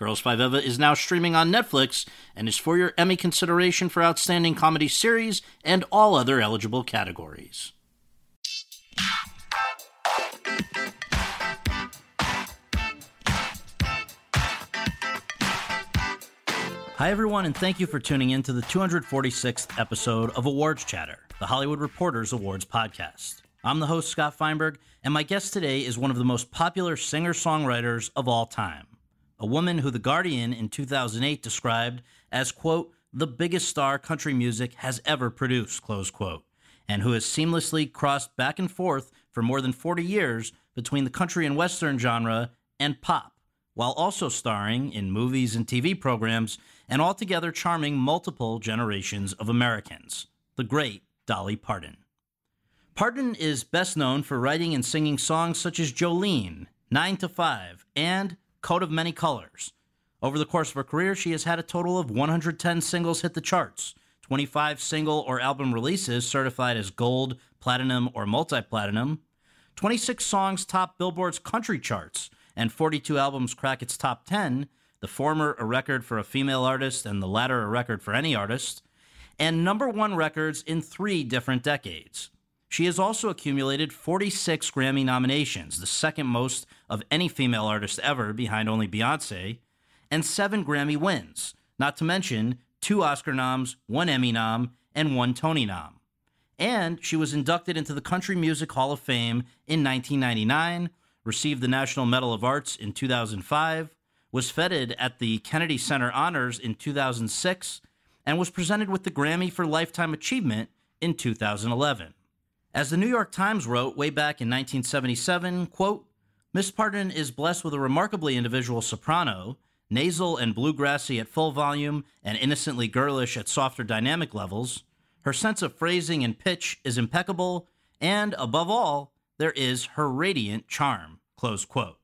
Girls Five Eva is now streaming on Netflix and is for your Emmy consideration for Outstanding Comedy Series and all other eligible categories. Hi, everyone, and thank you for tuning in to the 246th episode of Awards Chatter, the Hollywood Reporters Awards podcast. I'm the host, Scott Feinberg, and my guest today is one of the most popular singer songwriters of all time a woman who The Guardian in 2008 described as, quote, the biggest star country music has ever produced, close quote, and who has seamlessly crossed back and forth for more than 40 years between the country and western genre and pop, while also starring in movies and TV programs and altogether charming multiple generations of Americans. The great Dolly Parton. Parton is best known for writing and singing songs such as Jolene, 9 to 5, and Coat of Many Colors. Over the course of her career, she has had a total of 110 singles hit the charts, 25 single or album releases certified as gold, platinum, or multi platinum, 26 songs top Billboard's country charts, and 42 albums crack its top 10, the former a record for a female artist and the latter a record for any artist, and number one records in three different decades. She has also accumulated 46 Grammy nominations, the second most of any female artist ever, behind only Beyonce, and seven Grammy wins, not to mention two Oscar noms, one Emmy nom, and one Tony nom. And she was inducted into the Country Music Hall of Fame in 1999, received the National Medal of Arts in 2005, was feted at the Kennedy Center Honors in 2006, and was presented with the Grammy for Lifetime Achievement in 2011. As the New York Times wrote way back in 1977, quote, Miss Parton is blessed with a remarkably individual soprano, nasal and bluegrassy at full volume and innocently girlish at softer dynamic levels. Her sense of phrasing and pitch is impeccable, and above all, there is her radiant charm. Close quote.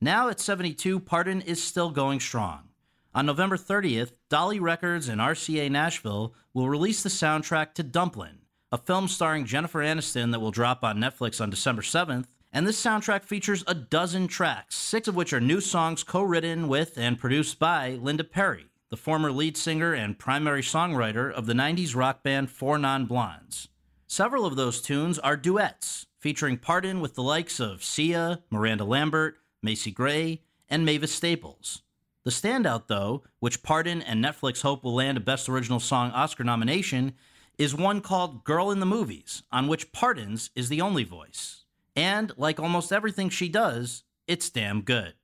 Now at 72, Parton is still going strong. On November 30th, Dolly Records and RCA Nashville will release the soundtrack to Dumplin', a film starring Jennifer Aniston that will drop on Netflix on December 7th. And this soundtrack features a dozen tracks, six of which are new songs co written with and produced by Linda Perry, the former lead singer and primary songwriter of the 90s rock band Four Non Blondes. Several of those tunes are duets, featuring Parton with the likes of Sia, Miranda Lambert, Macy Gray, and Mavis Staples. The standout, though, which Parton and Netflix hope will land a Best Original Song Oscar nomination, is one called Girl in the Movies, on which Parton's is the only voice. And, like almost everything she does, it's damn good.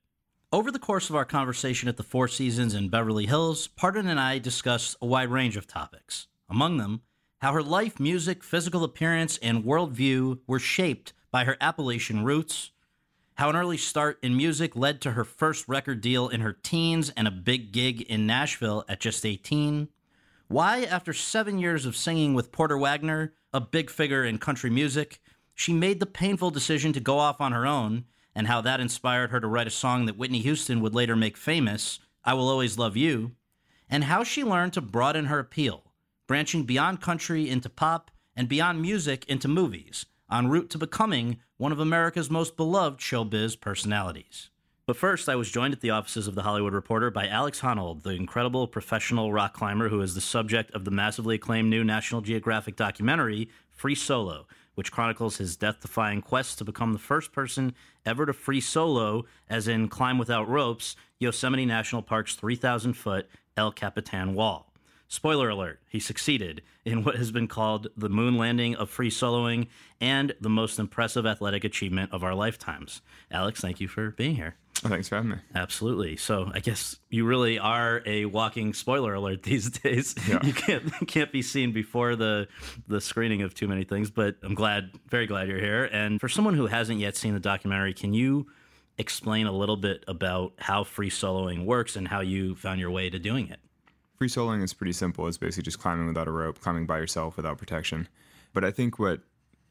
Over the course of our conversation at the Four Seasons in Beverly Hills, Parton and I discussed a wide range of topics. Among them, how her life, music, physical appearance, and worldview were shaped by her Appalachian roots, how an early start in music led to her first record deal in her teens and a big gig in Nashville at just 18, why, after seven years of singing with Porter Wagoner, a big figure in country music, she made the painful decision to go off on her own, and how that inspired her to write a song that Whitney Houston would later make famous, I Will Always Love You, and how she learned to broaden her appeal, branching beyond country into pop and beyond music into movies, en route to becoming one of America's most beloved showbiz personalities. But first, I was joined at the offices of The Hollywood Reporter by Alex Honnold, the incredible professional rock climber who is the subject of the massively acclaimed new National Geographic documentary, Free Solo, which chronicles his death defying quest to become the first person ever to free solo, as in climb without ropes, Yosemite National Park's 3,000 foot El Capitan Wall. Spoiler alert, he succeeded in what has been called the moon landing of free soloing and the most impressive athletic achievement of our lifetimes. Alex, thank you for being here. Thanks for having me. Absolutely. So I guess you really are a walking spoiler alert these days. Yeah. You can't can't be seen before the the screening of too many things. But I'm glad, very glad you're here. And for someone who hasn't yet seen the documentary, can you explain a little bit about how free soloing works and how you found your way to doing it? Free soloing is pretty simple. It's basically just climbing without a rope, climbing by yourself without protection. But I think what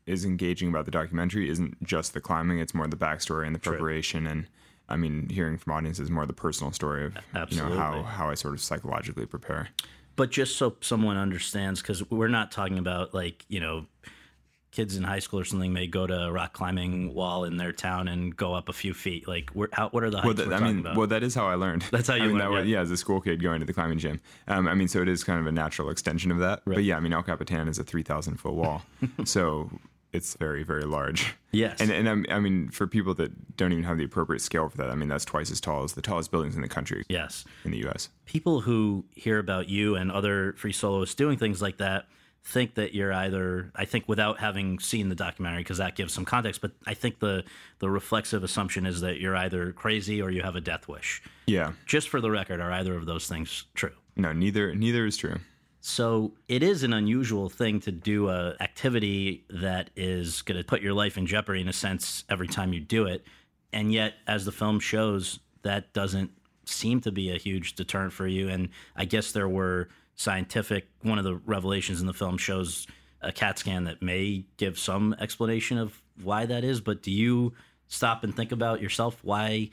is engaging about the documentary isn't just the climbing; it's more the backstory and the preparation. And I mean, hearing from audiences more the personal story of Absolutely. you know how how I sort of psychologically prepare. But just so someone understands, because we're not talking about like, you know, kids in high school or something may go to a rock climbing wall in their town and go up a few feet. Like, how, what are the heights Well, that, we're I mean, about? well, that is how I learned. That's how you I mean, learned, that was- yeah. yeah, as a school kid going to the climbing gym. Um, I mean, so it is kind of a natural extension of that. But yeah, I mean, El Capitan is a three thousand foot wall, so it's very, very large. Yes. and and I'm- I mean, for people that don't even have the appropriate scale for that, I mean, that's twice as tall as the tallest buildings in the country yes. in the U.S. people who hear about you and other free soloists doing things like that think that you're either I think without having seen the documentary because that gives some context but I think the the reflexive assumption is that you're either crazy or you have a death wish Yeah, just for the record are either of those things true no, neither neither is true. So it is an unusual thing to do a activity that is going to put your life in jeopardy in a sense every time you do it, and yet as the film shows, that doesn't seem to be a huge deterrent for you. And I guess there were scientific. One of the revelations in the film shows a CAT scan that may give some explanation of why that is. But do you stop and think about yourself why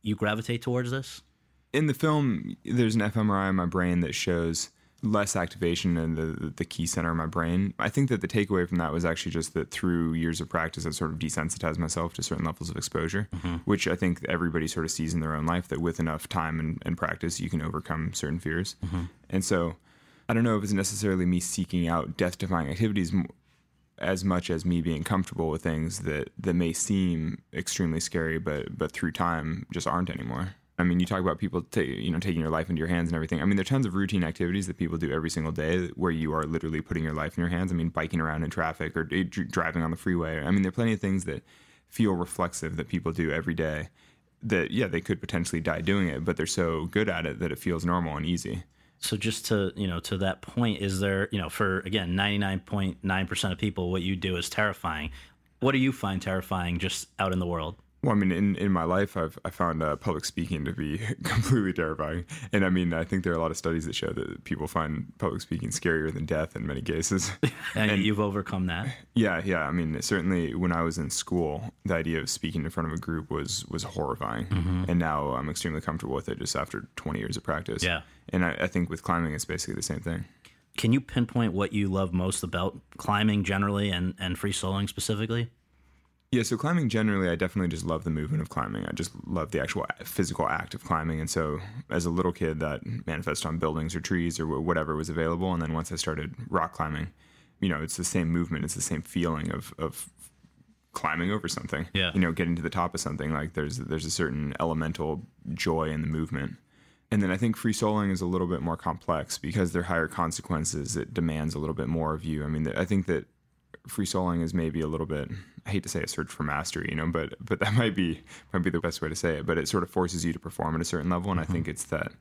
you gravitate towards this? in the film, there's an fMRI in my brain that shows less activation in the the key center of my brain. I think that the takeaway from that was actually just that through years of practice, I've sort of desensitized myself to certain levels of exposure, mm-hmm. which I think everybody sort of sees in their own life that with enough time and, and practice, you can overcome certain fears. Mm-hmm. And so, I don't know if it's necessarily me seeking out death-defying activities. As much as me being comfortable with things that, that may seem extremely scary, but but through time just aren't anymore. I mean, you talk about people, you know, taking your life into your hands and everything. I mean, there are tons of routine activities that people do every single day where you are literally putting your life in your hands. I mean, biking around in traffic or eh, dr- driving on the freeway. I mean, there are plenty of things that feel reflexive that people do every day. That yeah, they could potentially die doing it, but they're so good at it that it feels normal and easy. So just to you know to that point, is there you know for again ninety nine point nine percent of people, what you do is terrifying. What do you find terrifying just out in the world? Well, I mean, in, in my life, I've I found uh, public speaking to be completely terrifying, and I mean, I think there are a lot of studies that show that people find public speaking scarier than death in many cases. And, you've overcome that. yeah, yeah. I mean, certainly when I was in school, the idea of speaking in front of a group was was horrifying, and now I'm extremely comfortable with it just after 20 years of practice. Yeah. and I, I think with climbing, it's basically the same thing. Can you pinpoint what you love most about climbing generally and and free soloing specifically? Yeah, so climbing generally, I definitely just love the movement of climbing. I just love the actual physical act of climbing. And so, as a little kid, that manifested on buildings or trees or whatever was available. And then once I started rock climbing, you know, it's the same movement, it's the same feeling of of climbing over something. Yeah. you know, getting to the top of something. Like there's there's a certain elemental joy in the movement. And then I think free soloing is a little bit more complex because there are higher consequences. It demands a little bit more of you. I mean, I think that free soloing is maybe a little bit I hate to say a search for mastery, you know, but but that might be might be the best way to say it. But it sort of forces you to perform at a certain level, and I think mm-hmm. it's that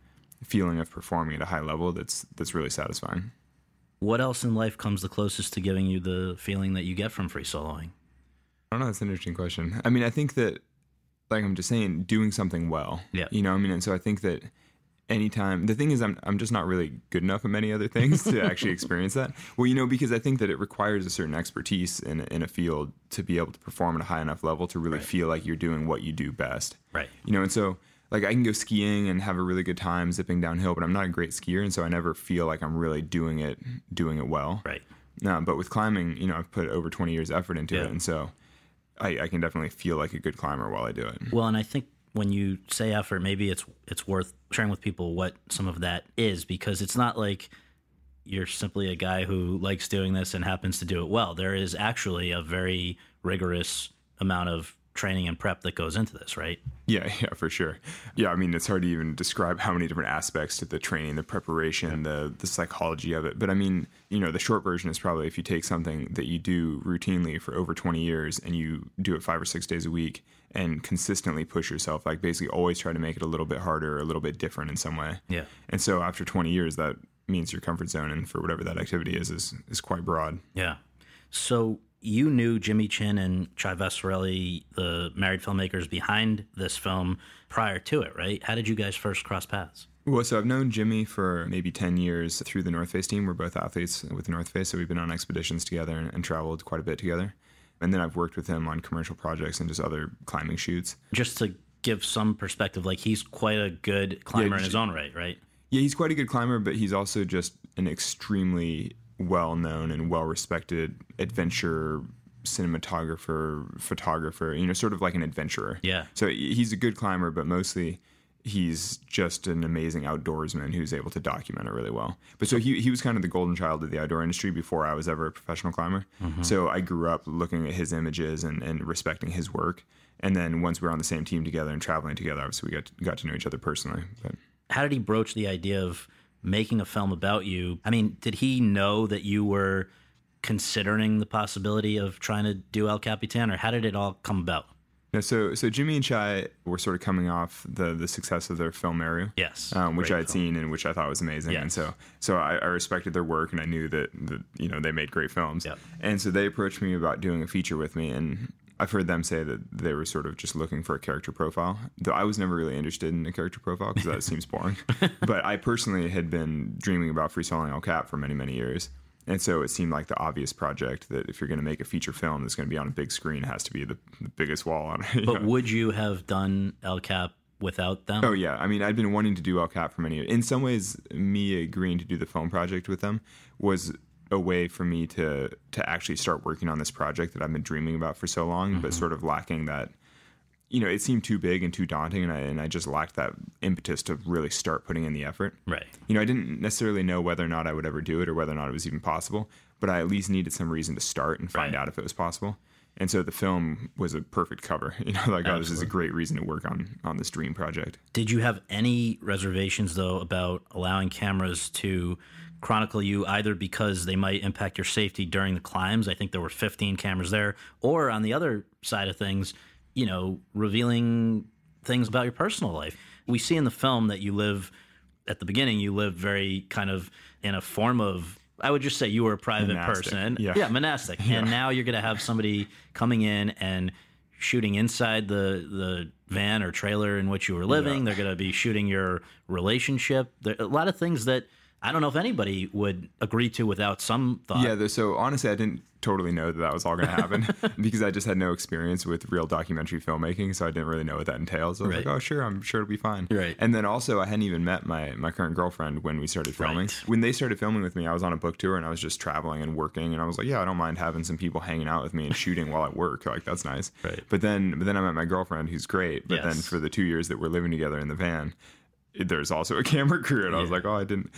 feeling of performing at a high level that's that's really satisfying. What else in life comes the closest to giving you the feeling that you get from free soloing? I don't know. That's an interesting question. I mean, I think that, like I'm just saying, doing something well. Yeah. You know, I mean, and so I think that anytime the thing is, I'm I'm just not really good enough at many other things to actually experience that. Well, you know, because I think that it requires a certain expertise in in a field to be able to perform at a high enough level to really feel like you're doing what you do best. Right. You know, and so like I can go skiing and have a really good time zipping downhill, but I'm not a great skier, and so I never feel like I'm really doing it doing it well. Right. No, but with climbing, you know, I've put over 20 years effort into Yeah. it, and so I, I can definitely feel like a good climber while I do it. Well, and I think when you say effort, maybe it's it's worth sharing with people what some of that is because it's not like you're simply a guy who likes doing this and happens to do it well. There is actually a very rigorous amount of training and prep that goes into this, right? Yeah, yeah, for sure. Yeah, I mean, it's hard to even describe how many different aspects to the training, the preparation, the the psychology of it. But I mean, you know, the short version is probably if you take something that you do routinely for over 20 years and you do it five or six days a week and consistently push yourself, like basically always try to make it a little bit harder, a little bit different in some way. Yeah. And so after 20 years, that means your comfort zone and for whatever that activity is is is quite broad. Yeah. So you knew Jimmy Chin and Chai Vasarhelyi, the married filmmakers behind this film, prior to it, right? How did you guys first cross paths? Well, so I've known Jimmy for maybe 10 years through the North Face team. We're both athletes with the North Face, so we've been on expeditions together and, and traveled quite a bit together. And then I've worked with him on commercial projects and just other climbing shoots. Just to give some perspective, like he's quite a good climber in his own right, right? Yeah, he's quite a good climber, but he's also just an extremely well known and well respected adventure cinematographer, photographer, you know, sort of like an adventurer. Yeah. So he's a good climber, but mostly he's just an amazing outdoorsman who's able to document it really well. But so he, he was kind of the golden child of the outdoor industry before I was ever a professional climber. Mm-hmm. So I grew up looking at his images and, and respecting his work. And then once we were on the same team together and traveling together, obviously we got to, got to know each other personally. But how did he broach the idea of making a film about you? I mean, did he know that you were considering the possibility of trying to do El Capitan, or how did it all come about? Yeah, so so Jimmy and Chai were sort of coming off the the success of their film Meru, yes, um, which I had film. seen and which I thought was amazing, yes. and so so I, I, respected their work and I knew that, that you know they made great films, yep. and so they approached me about doing a feature with me, and I've heard them say that they were sort of just looking for a character profile. Though I was never really interested in a character profile because that seems boring. But I personally had been dreaming about free soloing El Cap for many many years. And so it seemed like the obvious project that if you're going to make a feature film that's going to be on a big screen, it has to be the, the biggest wall on it. But know? would you have done El Cap without them? Oh yeah, I mean, I'd been wanting to do El Cap for many years. In some ways, me agreeing to do the film project with them was a way for me to to actually start working on this project that I've been dreaming about for so long, mm-hmm. but sort of lacking that you know, it seemed too big and too daunting, and I and I just lacked that impetus to really start putting in the effort. Right. You know, I didn't necessarily know whether or not I would ever do it or whether or not it was even possible, but I at least needed some reason to start and find right. out if it was possible. And so the film was a perfect cover. You know, like, oh, this is a great reason to work on on this dream project. Did you have any reservations though about allowing cameras to chronicle you either because they might impact your safety during the climbs? I think there were 15 cameras there, or on the other side of things you know, revealing things about your personal life. We see in the film that you live at the beginning, you live very kind of in a form of I would just say you were a private monastic. person. Yeah, yeah monastic. Yeah. And now you're going to have somebody coming in and shooting inside the the van or trailer in which you were living. Yeah. They're going to be shooting your relationship. There, a lot of things that I don't know if anybody would agree to without some thought. Yeah, so honestly, I didn't totally know that that was all going to happen because I just had no experience with real documentary filmmaking, so I didn't really know what that entails. So I was right. like, oh, sure, I'm sure it'll be fine. Right. And then also, I hadn't even met my my current girlfriend when we started filming. Right. When they started filming with me, I was on a book tour and I was just traveling and working, and I was like, yeah, I don't mind having some people hanging out with me and shooting while I work. Like that's nice. Right. But then, but then I met my girlfriend, who's great. But yes. then for the two years that we're living together in the van, there's also a camera crew, and. I was like, oh, I didn't.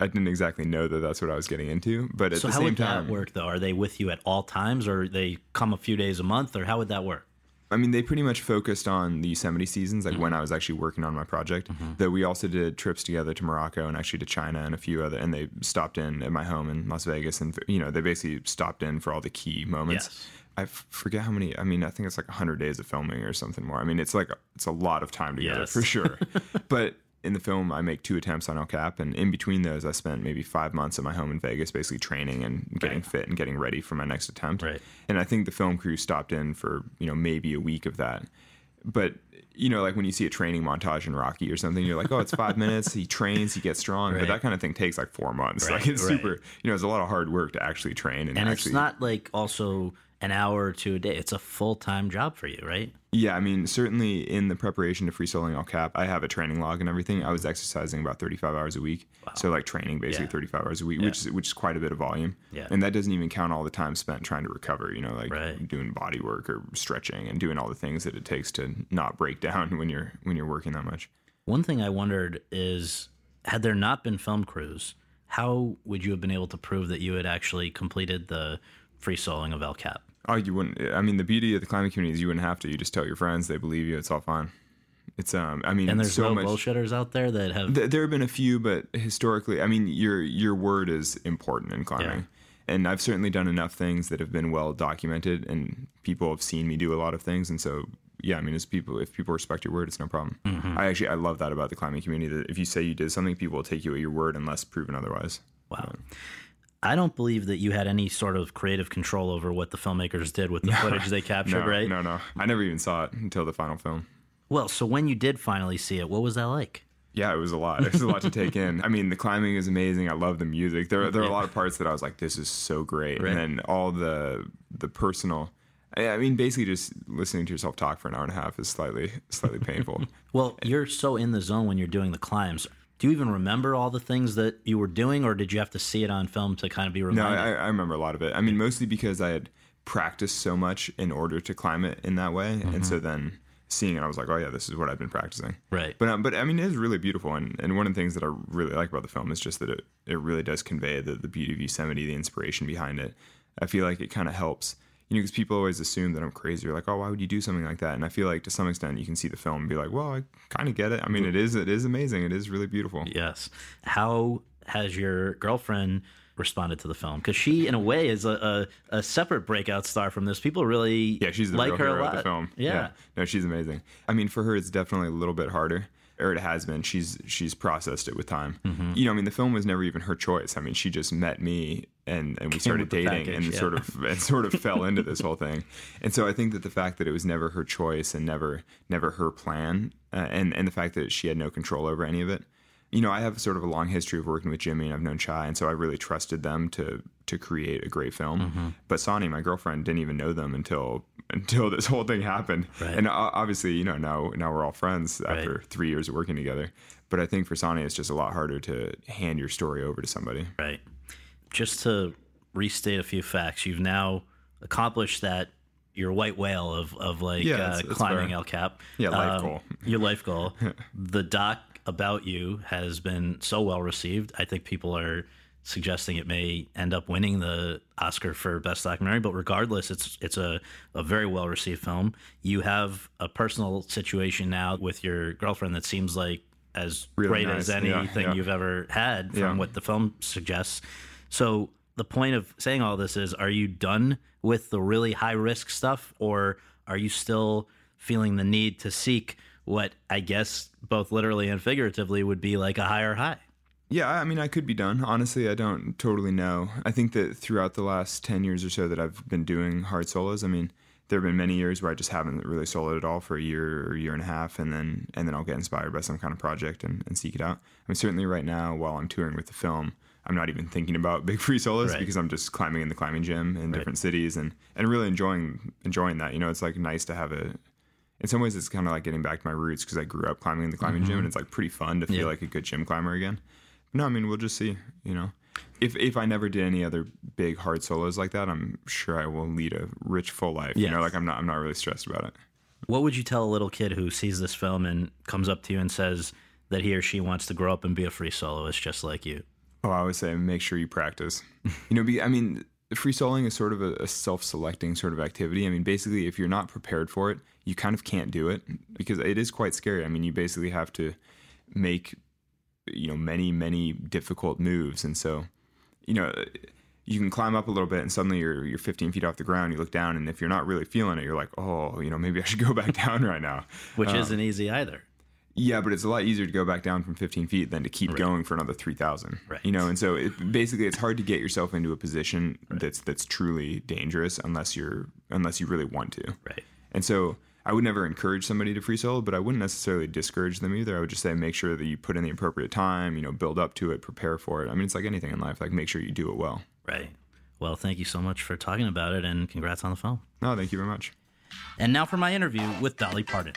I didn't exactly know that that's what I was getting into. But at so the same time, how would that work though? Are they with you at all times, or they come a few days a month, or how would that work? I mean, they pretty much focused on the Yosemite seasons, like mm-hmm. when I was actually working on my project. Mm-hmm. Though we also did trips together to Morocco and actually to China and a few other, and they stopped in at my home in Las Vegas, and you know, they basically stopped in for all the key moments. Yes. I forget how many. I mean, I think it's like 100 days of filming or something more. I mean, it's like it's a lot of time together yes. for sure. but in the film, I make two attempts on El Cap, and in between those, I spent maybe five months at my home in Vegas, basically training and getting right. fit and getting ready for my next attempt. Right. And I think the film crew stopped in for you know maybe a week of that. But you know, like when you see a training montage in Rocky or something, you're like, oh, it's five minutes. He trains, he gets strong, right. but that kind of thing takes like four months. Like it's super. You know, it's a lot of hard work to actually train and, and actually, it's not like also an hour or two a day. It's a full time job for you, right? Yeah, I mean, certainly in the preparation to free soloing El Cap, I have a training log and everything. I was exercising about 35 hours a week. Wow. So like training basically yeah. 35 hours a week, yeah. which is which is quite a bit of volume. Yeah. And that doesn't even count all the time spent trying to recover, you know, like right. doing body work or stretching and doing all the things that it takes to not break down when you're when you're working that much. One thing I wondered is had there not been film crews, how would you have been able to prove that you had actually completed the free soloing of El Cap? Oh, you wouldn't. I mean, the beauty of the climbing community is you wouldn't have to. You just tell your friends, they believe you. It's all fine. It's um. I mean, and there's so no much, bullshitters out there that have. Th- there have been a few, but historically, I mean, your your word is important in climbing. Yeah. And I've certainly done enough things that have been well documented, and people have seen me do a lot of things, and so yeah, I mean, as people, if people respect your word, it's no problem. Mm-hmm. I actually, I love that about the climbing community. That if you say you did something, people will take you at your word unless proven otherwise. Wow. I don't believe that you had any sort of creative control over what the filmmakers did with the footage they captured, no, right? No, no. I never even saw it until the final film. Well, so when you did finally see it, what was that like? Yeah, it was a lot. It was a lot to take in. I mean, the climbing is amazing. I love the music. There, there are a lot of parts that I was like, "This is so great," Right. and then all the the personal. I mean, basically, just listening to yourself talk for an hour and a half is slightly slightly painful. Well, you're so in the zone when you're doing the climbs. Do you even remember all the things that you were doing, or did you have to see it on film to kind of be No, reminded? I, I remember a lot of it. I mean, mostly because I had practiced so much in order to climb it in that way, and so then seeing it, I was like, "Oh yeah, this is what I've been practicing." Right. But um, but I mean, it is really beautiful, and, and one of the things that I really like about the film is just that it it really does convey the the beauty of Yosemite, the inspiration behind it. I feel like it kind of helps. You know, because people always assume that I'm crazy. Or like, oh, why would you do something like that? And I feel like to some extent, you can see the film and be like, well, I kind of get it. I mean, mm-hmm. it is it is amazing. It is really beautiful. Yes. How has your girlfriend responded to the film? Because she, in a way, is a, a, a separate breakout star from this. People really Yeah, she's the like real her hero a of lot. the film. Yeah. no, she's amazing. I mean, for her, it's definitely a little bit harder, or it has been. She's she's processed it with time. Mm-hmm. You know, I mean, the film was never even her choice. I mean, she just met me and and we started dating package, and yeah. sort of and sort of fell into this whole thing. And so I think that the fact that it was never her choice and never never her plan, uh, and and the fact that she had no control over any of it. You know, I have sort of a long history of working with Jimmy, and I've known Chai, and so I really trusted them to to create a great film. Mm-hmm. But Sanni, my girlfriend, didn't even know them until until this whole thing happened. Right. And obviously, you know, now now we're all friends after Right. three years of working together. But I think for Sanni, it's just a lot harder to hand your story over to somebody. Right. Just to restate a few facts, you've now accomplished that your white whale of, of like Yeah, uh, it's- it's climbing fair. El Cap. Yeah, life Um, goal. Your life goal. the doc about you has been so well received. I think people are suggesting it may end up winning the Oscar for best documentary, but regardless, it's it's a, a very well received film. You have a personal situation now with your girlfriend that seems like as Really great nice. as Yeah, anything yeah. you've ever had from Yeah. what the film suggests. So the point of saying all this is are you done with the really high risk stuff or are you still feeling the need to seek what I guess both literally and figuratively would be like a higher high? Yeah, I mean, I could be done. Honestly, I don't totally know. I think that throughout the last 10 years or so that I've been doing hard solos, I mean, there have been many years where I just haven't really soloed at all for a year or year and a half, and then and then I'll get inspired by some kind of project and, and seek it out. I mean, certainly right now, while I'm touring with the film, I'm not even thinking about big free solos Right. because I'm just climbing in the climbing gym in different cities and, and really enjoying enjoying that. You know, it's like nice to have a. In some ways, it's kind of like getting back to my roots because I grew up climbing in the climbing gym, mm-hmm. and it's like pretty fun to feel Yeah. like a good gym climber again. No, I mean we'll just see. You know, if if I never did any other big hard solos like that, I'm sure I will lead a rich, full life. You know, like I'm not I'm not really stressed about it. What would you tell a little kid who sees this film and comes up to you and says that he or she wants to grow up and be a free soloist just like you? Oh, I always say make sure you practice. you know, be, I mean, free soloing is sort of a, a self-selecting sort of activity. I mean, basically, if you're not prepared for it, you kind of can't do it because it is quite scary. I mean, you basically have to make, you know, many many difficult moves, and so, you know. You can climb up a little bit, and suddenly you're you're 15 feet off the ground. You look down, and if you're not really feeling it, you're like, oh, you know, maybe I should go back down right now. Which um, isn't easy either. Yeah, but it's a lot easier to go back down from 15 feet than to keep going for another 3,000. Right. You know, and so it, basically, it's hard to get yourself into a position that's that's truly dangerous unless you're unless you really want to. Right. And so I would never encourage somebody to free solo, but I wouldn't necessarily discourage them either. I would just say make sure that you put in the appropriate time. You know, build up to it, prepare for it. I mean, it's like anything in life. Like make sure you do it well. Right. Well, thank you so much for talking about it and congrats on the film. No, thank you very much. And now for my interview with Dolly Parton.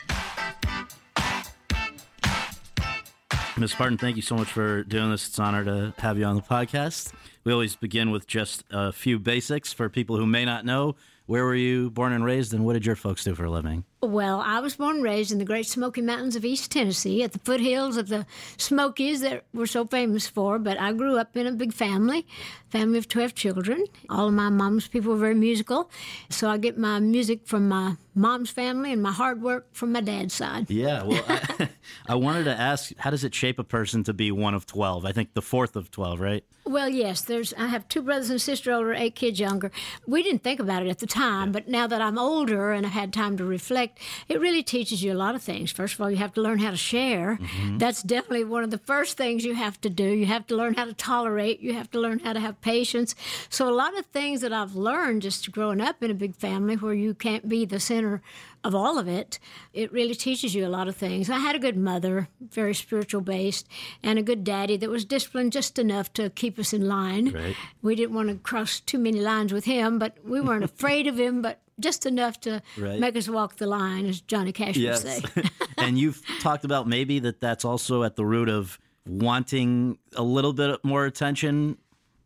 Ms. Parton, thank you so much for doing this. It's an honor to have you on the podcast. We always begin with just a few basics for people who may not know. Where were you born and raised, and what did your folks do for a living? Well, I was born and raised in the Great Smoky Mountains of East Tennessee at the foothills of the Smokies that we're so famous for. But I grew up in a big family, family of 12 children. All of my mom's people were very musical. So I get my music from my mom's family and my hard work from my dad's side. Yeah, well, I, I wanted to ask, how does it shape a person to be one of 12? I think the fourth of 12, right? Well, yes, there's. I have two brothers and sister older, eight kids younger. We didn't think about it at the time, but now that I'm older and I've had time to reflect, fact, it really teaches you a lot of things. First of all, you have to learn how to share. Mm-hmm. That's definitely one of the first things you have to do. You have to learn how to tolerate. You have to learn how to have patience. So, a lot of things that I've learned just growing up in a big family where you can't be the center of all of it, it really teaches you a lot of things. I had a good mother, very spiritual based, and a good daddy that was disciplined just enough to keep us in line. Right. We didn't want to cross too many lines with him, but we weren't afraid of him, but just enough to Right. make us walk the line, as Johnny Cash would say. and you've talked about maybe that that's also at the root of wanting a little bit more attention.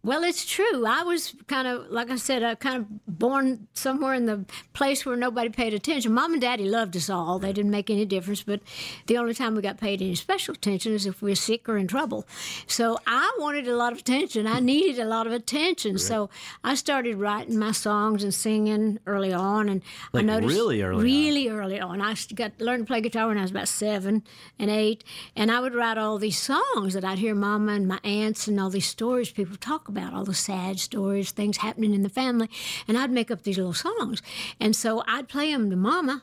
Well, it's true. I was kind of, like I said, I kind of born somewhere in the place where nobody paid attention. Mom and Daddy loved us all. They didn't make any difference, but the only time we got paid any special attention is if we were sick or in trouble. So I wanted a lot of attention. I hmm. needed a lot of attention. So I started writing my songs and singing early on, and Like I noticed really early on. really early on. I got learned to play guitar when I was about seven and eight, and I would write all these songs that I'd hear Mama and my aunts and all these stories people talk about, all the sad stories, things happening in the family, and I'd make up these little songs, and so I'd play them to Mama.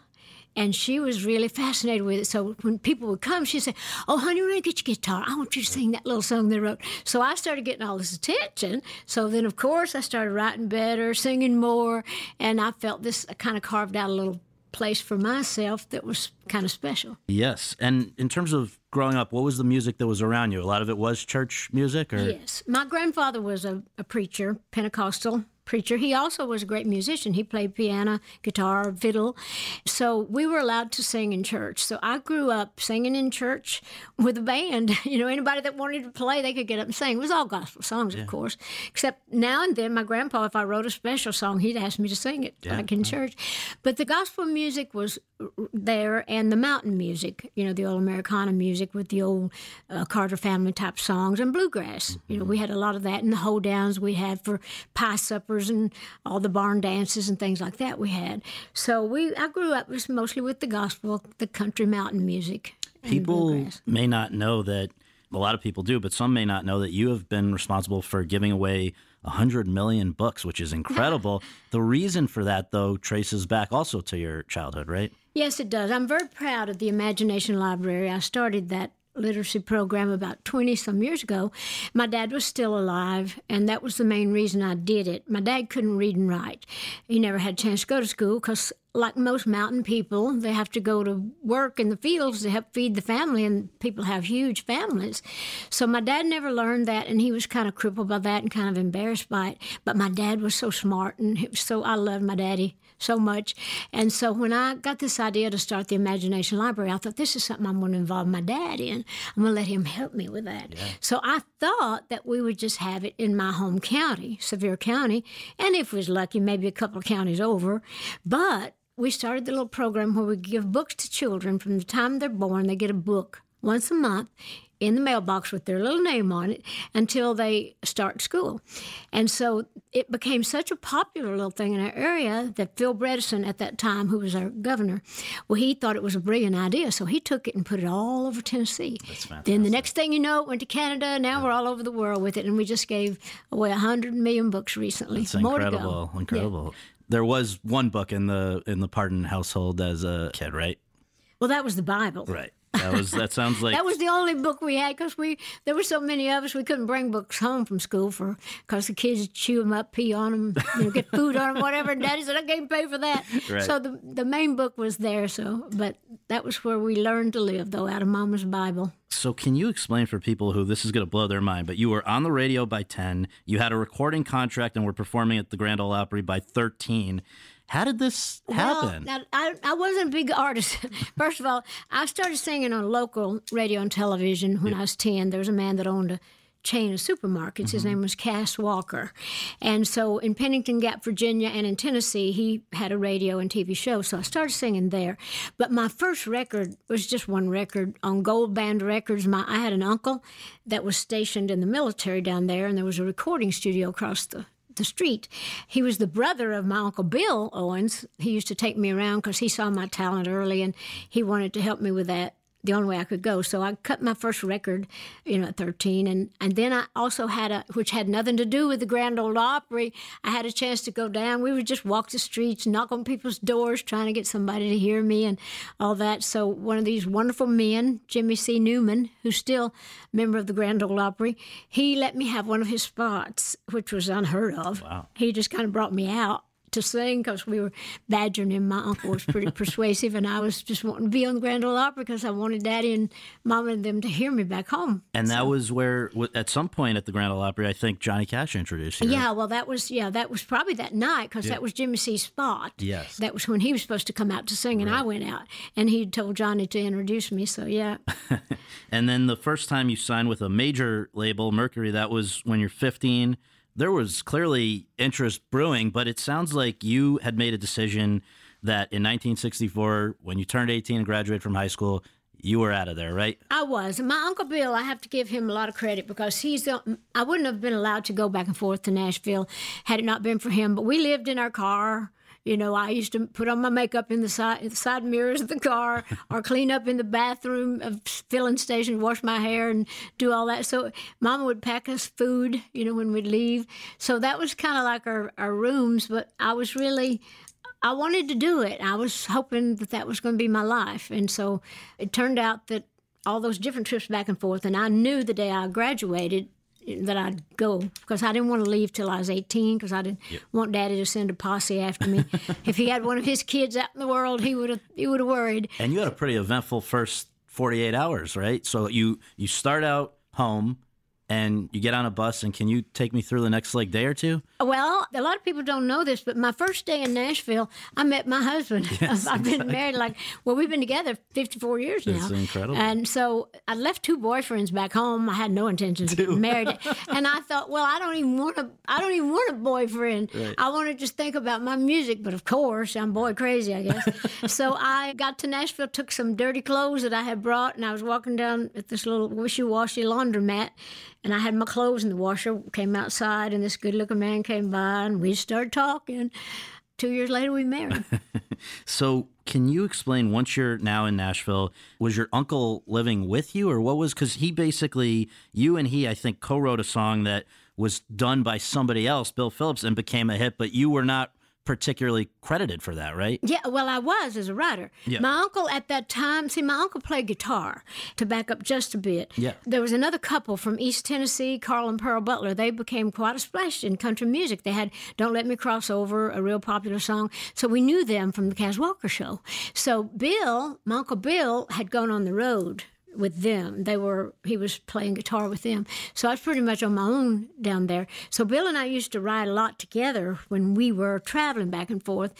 And she was really fascinated with it. So when people would come, she'd say, Oh, honey, going to get your guitar. I want you to sing that little song they wrote. So I started getting all this attention. So then, of course, I started writing better, singing more. And I felt this, kind of carved out a little place for myself that was kind of special. Yes. And in terms of growing up, what was the music that was around you? A lot of it was church music or Yes. My grandfather was a, a preacher, Pentecostal preacher. He also was a great musician. He played piano, guitar, fiddle. So we were allowed to sing in church. So I grew up singing in church with a band. You know, anybody that wanted to play, they could get up and sing. It was all gospel songs, of course. Except now and then, my grandpa, if I wrote a special song, he'd ask me to sing it, like in church. But the gospel music was there and the mountain music, you know, the old Americana music with the old uh, Carter family type songs and bluegrass. You know, we had a lot of that in the hoedowns we had for pie suppers and all the barn dances and things like that we had. So we, I grew up just mostly with the gospel, the country mountain music. people bluegrass. may not know that a lot of people do, but some may not know that you have been responsible for giving away 100 million books, which is incredible. the reason for that, though, traces back also to your childhood, right? Yes, it does. I'm very proud of the Imagination Library. I started that literacy program about 20 some years ago. My dad was still alive, and that was the main reason I did it. My dad couldn't read and write. He never had a chance to go to school because, like most mountain people, they have to go to work in the fields to help feed the family, and people have huge families. So my dad never learned that, and he was kind of crippled by that and kind of embarrassed by it. But my dad was so smart, and it was so I loved my daddy so much. And so when I got this idea to start the Imagination Library, I thought this is something I'm going to involve my dad in. I'm going to let him help me with that. So I thought that we would just have it in my home county, Sevier County, and if we was lucky, maybe a couple of counties over. But we started the little program where we give books to children from the time they're born. They get a book once a month in the mailbox with their little name on it until they start school. And so it became such a popular little thing in our area that Phil Bredesen at that time, who was our governor, well, he thought it was a brilliant idea. So he took it and put it all over Tennessee. Then the next thing you know, it went to Canada. Now we're all over the world with it. And we just gave away 100 million books recently. It's More to incredible, go. There was one book in the in the Parton household as a kid, right? Well, that was the Bible. Right. That was that sounds like That was the only book we had because we there were so many of us we couldn't bring books home from school for because the kids would chew them up, pee on them, you know, get food on them, whatever. And Daddy said I can't pay for that. Right. So the the main book was there. So, but that was where we learned to live, though, out of Mama's Bible. So, can you explain for people who this is going to blow their mind? But you were on the radio by 10, you had a recording contract, and were performing at the Grand Ole Opry by 13. How did this happen? Well, now, I, I wasn't a big artist. First of all, I started singing on local radio and television when I was 10. There was a man that owned a chain of supermarkets. His mm-hmm. name was Cas Walker. And so in Pennington Gap, Virginia, and in Tennessee, he had a radio and TV show. So I started singing there. But my first record was just one record on Gold Band Records. My, I had an uncle that was stationed in the military down there, and there was a recording studio across the the street. He was the brother of my uncle Bill Owens. He used to take me around because he saw my talent early and he wanted to help me with that the only way I could go. So I cut my first record, you know, at 13. And, and then I also had a, which had nothing to do with the Grand Ole Opry, I had a chance to go down. We would just walk the streets, knock on people's doors, trying to get somebody to hear me and all that. So one of these wonderful men, Jimmy C. Newman, who's still a member of the Grand Ole Opry, he let me have one of his spots, which was unheard of. Wow. He just kind of brought me out to sing because we were badgering him. My uncle was pretty persuasive, and I was just wanting to be on the Grand Ole Opry because I wanted Daddy and Mama and them to hear me back home. And that was where, at some point at the Grand Ole Opry, I think Johnny Cash introduced you. right? Yeah, well, that was yeah, that was probably that night because that was Jimmy C's spot. Yes. that was when he was supposed to come out to sing, and I went out, and he told Johnny to introduce me. So yeah, And then the first time you signed with a major label, Mercury, that was when you're 15. There was clearly interest brewing, but it sounds like you had made a decision that in 1964, when you turned 18 and graduated from high school, you were out of there, right? I was. My uncle Bill, I have to give him a lot of credit because he's the. I wouldn't have been allowed to go back and forth to Nashville had it not been for him. But we lived in our car. You know, I used to put on my makeup in the side, in the side mirrors of the car, or clean up in the bathroom of filling station, wash my hair, and do all that. So, Mama would pack us food. You know, when we'd leave. So that was kind of like our our rooms. But I was really I wanted to do it. I was hoping that that was going to be my life. And so it turned out that all those different trips back and forth, and I knew the day I graduated that I'd go because I didn't want to leave till I was 18 because I didn't want Daddy to send a posse after me. if he had one of his kids out in the world, he would have he would have worried. And you had a pretty eventful first 48 hours, right? So you you start out home and you get on a bus and can you take me through the next like day or two? Well, a lot of people don't know this, but my first day in Nashville, I met my husband. yes, I've been married like, well, we've been together 54 years now. It's incredible. And so I left two boyfriends back home. I had no intentions of getting married. and I thought, well, I don't even want a, I don't even want a boyfriend. I want to just think about my music. But of course, I'm boy crazy, I guess. so I got to Nashville, took some dirty clothes that I had brought, and I was walking down at this little wishy-washy laundromat. And I had my clothes in the washer, came outside, and this good looking man came by, and we started talking. Two years later, we married. So, can you explain once you're now in Nashville, was your uncle living with you or what was cuz he basically you and he I think co-wrote a song that was done by somebody else, Bill Phillips and became a hit, but you were not particularly credited for that, right? Yeah, well, I was as a writer. Yeah. My uncle at that time, see, my uncle played guitar to back up just a bit. Yeah. There was another couple from East Tennessee, Carl and Pearl Butler. They became quite a splash in country music. They had Don't Let Me Cross Over, a real popular song. So we knew them from the Cas Walker show. So Bill, my uncle Bill, had gone on the road with them. They were he was playing guitar with them. So I was pretty much on my own down there. So Bill and I used to ride a lot together when we were traveling back and forth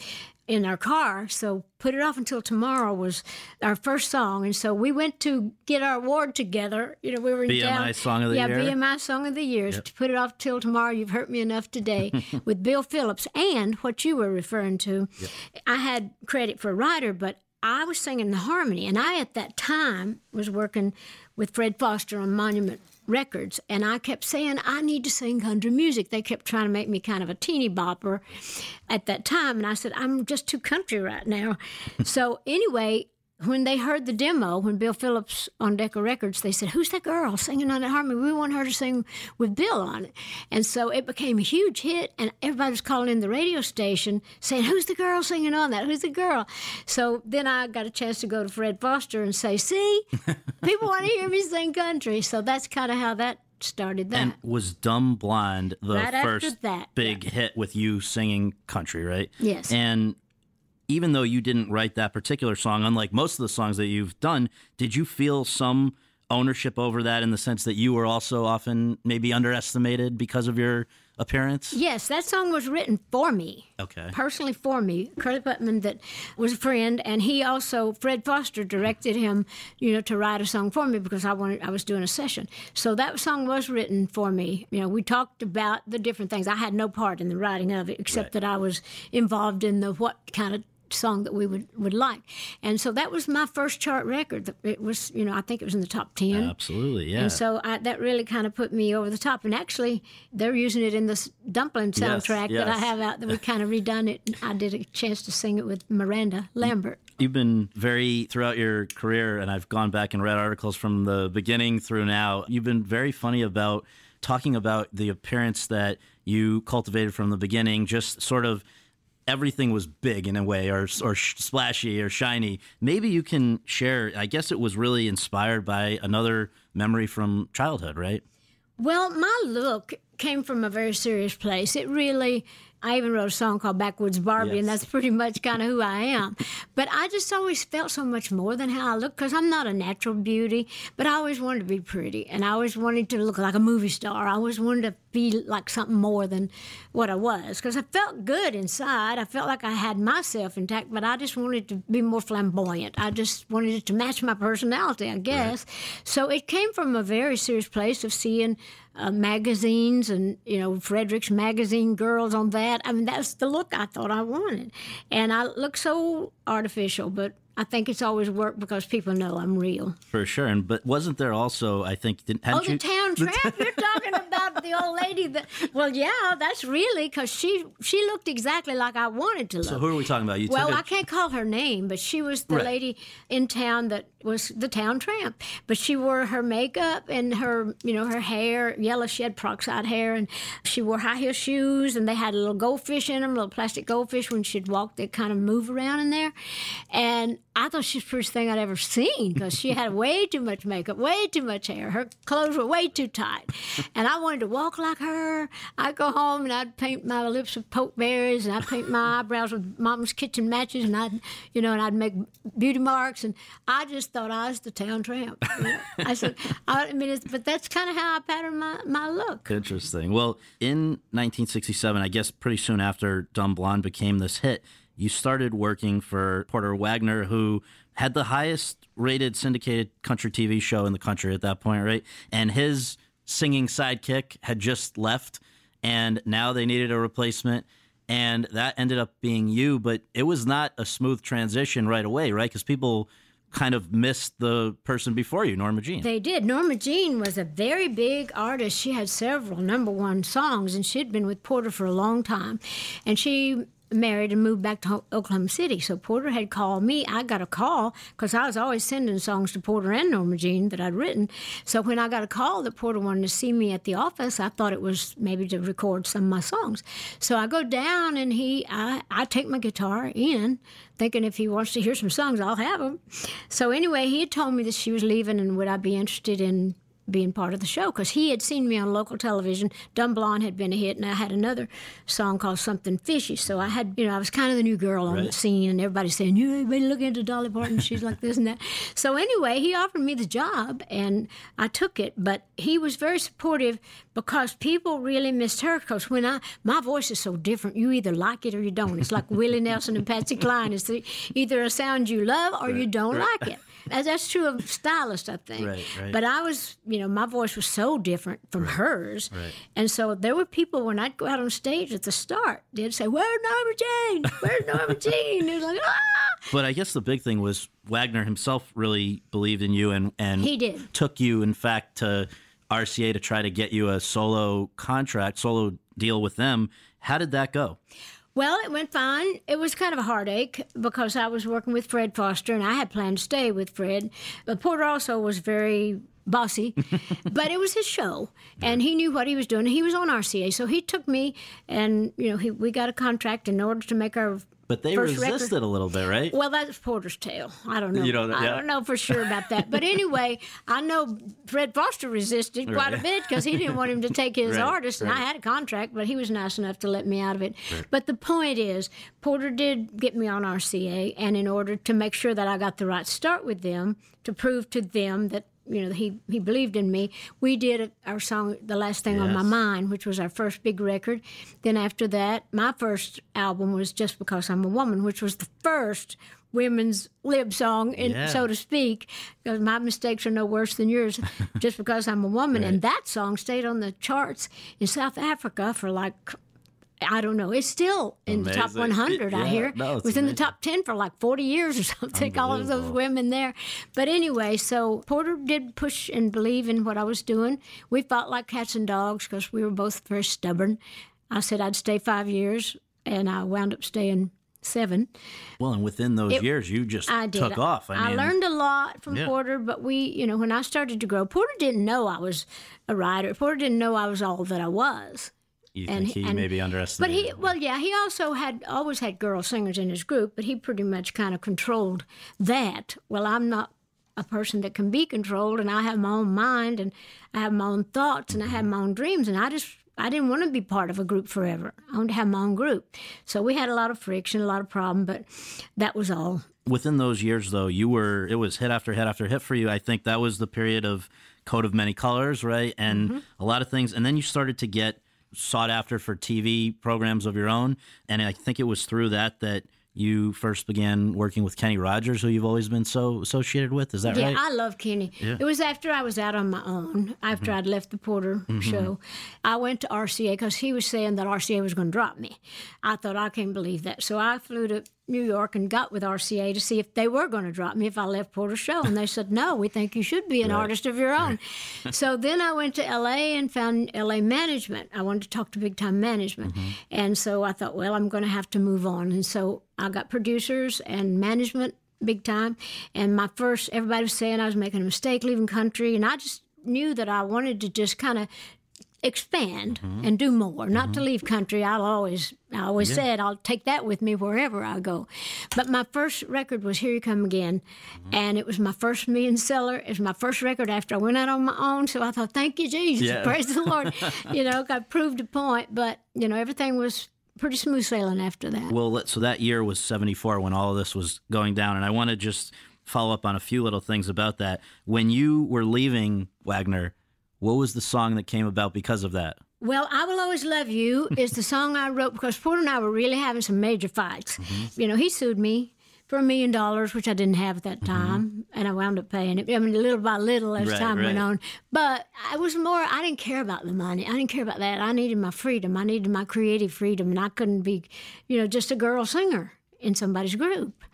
in our car. So put it off until tomorrow was our first song. And so we went to get our award together. You know, we were in BMI town. Song of the yeah, Year? Yeah, BMI Song of the Year. To put it off till tomorrow, you've hurt me enough today with Bill Phillips. And what you were referring to, I had credit for a writer, but I was singing the harmony. And I, at that time, was working with Fred Foster on Monument Records. And I kept saying, I need to sing country music. They kept trying to make me kind of a teeny bopper at that time. And I said, I'm just too country right now. so, anyway, when they heard the demo, when Bill Phillips on Decca Records, they said, Who's that girl singing on that harmony? We want her to sing with Bill on it. And so it became a huge hit, and everybody was calling in the radio station saying, Who's the girl singing on that? Who's the girl? So then I got a chance to go to Fred Foster and say, See, people want to hear me sing country. So that's kind of how that started that. And was Dumb Blonde the Right first that, big hit with you singing country, right? Yes. And even though you didn't write that particular song, unlike most of the songs that you've done, did you feel some ownership over that in the sense that you were also often maybe underestimated because of your appearance? yes, that song was written for me. Okay. personally for me, Curly Putman, that was a friend, and he also Fred Foster directed him, you know, to write a song for me because I wanted I was doing a session. So that song was written for me. You know, we talked about the different things. I had no part in the writing of it except Right. that I was involved in the what kind of song that we would, would like. And so that was my first chart record. It was, you know, I think it was in the top 10. Absolutely, yeah. And so I, that really kind of put me over the top. And actually, they're using it in this Dumplin' soundtrack yes. that I have out that we kind of redone it. I did a chance to sing it with Miranda Lambert. You've been very, throughout your career, and I've gone back and read articles from the beginning through now, you've been very funny about talking about the appearance that you cultivated from the beginning, just sort of everything was big in a way or or splashy or shiny. Maybe you can share. I guess it was really inspired by another memory from childhood, right? Well, my look came from a very serious place. It really I even wrote a song called Backwoods Barbie, yes. and that's pretty much kind of who I am. But I just always felt so much more than how I look because I'm not a natural beauty, but I always wanted to be pretty, and I always wanted to look like a movie star. I always wanted to be like something more than what I was because I felt good inside. I felt like I had myself intact, but I just wanted to be more flamboyant. I just wanted it to match my personality, I guess. Right. So it came from a very serious place of seeing uh, magazines and you know Frederick's magazine girls on that. I mean that's the look I thought I wanted, and I look so artificial, but I think it's always worked because people know I'm real. For sure. And but wasn't there also? I think didn't. Oh, the you, town tramp. You're talking about the old lady that. Well, yeah, that's really because she she looked exactly like I wanted to look. So who are we talking about? You well, I I can't call her name, but she was the right. lady in town that was the town tramp. But she wore her makeup and her you know her hair yellow. She had peroxide hair, and she wore high heel shoes, and they had little goldfish in them, little plastic goldfish. When she'd walk, they kind of move around in there, and I thought she was the first thing I'd ever seen because she had way too much makeup, way too much hair. Her clothes were way too tight. And I wanted to walk like her. I'd go home and I'd paint my lips with pokeberries and I'd paint my eyebrows with mom's kitchen matches and I'd, you know, and I'd make beauty marks. And I just thought I was the town tramp. I said, I mean, but that's kind of how I patterned my, my look. Interesting. Well, in 1967, I guess pretty soon after Dumb Blonde became this hit, you started working for Porter Wagoner, who had the highest rated syndicated country TV show in the country at that point, right? And his singing sidekick had just left, and now they needed a replacement. And that ended up being you, but it was not a smooth transition right away, right? Because people kind of missed the person before you, Norma Jean. They did. Norma Jean was a very big artist. She had several number one songs, and she'd been with Porter for a long time. And she married and moved back to Oklahoma City. So Porter had called me. I got a call because I was always sending songs to Porter and Norma Jean that I'd written. So when I got a call that Porter wanted to see me at the office, I thought it was maybe to record some of my songs. So I go down and he, I, I take my guitar in, thinking if he wants to hear some songs, I'll have them. So anyway, he had told me that she was leaving and would I be interested in being part of the show because he had seen me on local television. Dumb Blonde had been a hit, and I had another song called Something Fishy. So I had, you know, I was kind of the new girl on right. the scene, and everybody saying, "You everybody look into Dolly Parton. She's like this and that." So anyway, he offered me the job, and I took it. But he was very supportive because people really missed her. Because when I, my voice is so different, you either like it or you don't. It's like Willie Nelson and Patsy Cline. It's the, either a sound you love or right. you don't right. like it. That's true of stylists, I think. Right, right. But I was, you know, my voice was so different from right, hers. Right. And so there were people when I'd go out on stage at the start, they'd say, Where's Norma Jean? Where's Norma Jean? It was like, ah! But I guess the big thing was Wagoner himself really believed in you and, and he did. took you, in fact, to RCA to try to get you a solo contract, solo deal with them. How did that go? Well, it went fine. It was kind of a heartache because I was working with Fred Foster and I had planned to stay with Fred. But Porter also was very bossy, but it was his show, and he knew what he was doing. He was on RCA, so he took me, and you know, he, we got a contract in order to make our but they First resisted record. a little bit, right? Well, that's Porter's tale. I don't know. You don't, I don't know for sure about that. But anyway, I know Fred Foster resisted quite Right. a bit because he didn't want him to take his Right, artist, and I had a contract, but he was nice enough to let me out of it. But the point is, Porter did get me on RCA, and in order to make sure that I got the right start with them, to prove to them that you know he he believed in me, we did our song "The Last Thing on My Mind," which was our first big record. Then after that, my first album was "Just Because I'm a Woman," which was the first women's lib song, in, Yeah. so to speak. Because my mistakes are no worse than yours. just because I'm a woman, and that song stayed on the charts in South Africa for like I don't know. It's still in the top Amazing. 100, I hear. no, it's was in the top 10 for like 40 years or something, all of those women there. But anyway, so Porter did push and believe in what I was doing. We fought like cats and dogs because we were both very stubborn. I said I'd stay five years, and I wound up staying seven. Well, and within those years, you just I did. took off. I, mean, learned a lot from Yeah. Porter, but we, you know, when I started to grow, Porter didn't know I was a writer. Porter didn't know I was all that I was. You and- think he and- maybe underestimated? But he, well, yeah, he also had always had girl singers in his group, but he pretty much kind of controlled that. Well, I'm not a person that can be controlled, and I have my own mind, and I have my own thoughts, and I have my own dreams, and I just. I didn't want to be part of a group forever. I wanted to have my own group. So we had a lot of friction, a lot of problem, but that was all. within those years though you were it was hit after hit after hit for you i think that was the period of coat of many colors right and Mm-hmm. a lot of things and then you started to get sought after for tv programs of your own and i think it was through that that you first began working with kenny rogers who you've always been so associated with is that Yeah, right I love Kenny. It was after I was out on my own, after mm-hmm. I'd left the Porter mm-hmm. show. I went to RCA because he was saying that RCA was going to drop me. I thought, I can't believe that. So I flew to New York and got with RCA to see if they were going to drop me if I left Porter's show. And they said, no, we think you should be an artist of your own. so then I went to LA and found LA management. I wanted to talk to big time management. Mm-hmm. And so I thought, well, I'm going to have to move on. And so I got producers and management big time. And my first, everybody was saying I was making a mistake leaving country, and I just knew that I wanted to just kind of expand mm-hmm. and do more, not to mm-hmm. leave country. I'll always, I always said I'll take that with me wherever I go. But my first record was Here You Come Again, mm-hmm. and it was my first million seller. It was my first record after I went out on my own. So I thought, thank you, Jesus, Yeah. praise the Lord. you know, I proved a point, but you know, everything was pretty smooth sailing after that. Well, so that year was 74 when all of this was going down. And I want to just follow up on a few little things about that. When you were leaving Wagoner, what was the song that came about because of that? Well, I Will Always Love You is the song I wrote because Porter and I were really having some major fights. Mm-hmm. You know, he sued me for a million dollars, which I didn't have at that mm-hmm. time, and I wound up paying it. I mean, little by little as Right, time went on. But I was more, I didn't care about the money. I didn't care about that. I needed my freedom. I needed my creative freedom, and I couldn't be, you know, just a girl singer in somebody's group.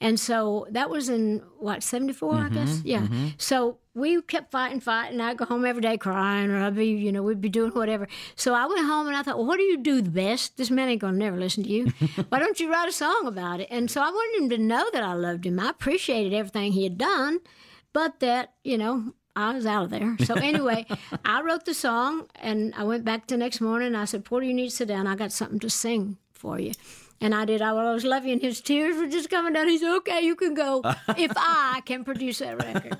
And so that was in what, 74, I guess? Mm-hmm, yeah. So we kept fighting, fighting. I'd go home every day crying, or I'd be, you know, we'd be doing whatever. So I went home and I thought, well, what do you do the best? This man ain't gonna never listen to you. Why don't you write a song about it? And so I wanted him to know that I loved him. I appreciated everything he had done, but that, you know, I was out of there. So anyway, I wrote the song and I went back the next morning and I said, Porter, you need to sit down. I got something to sing for you. And I did. I was love you, and his tears were just coming down. He's "Okay, you can go if I can produce that record."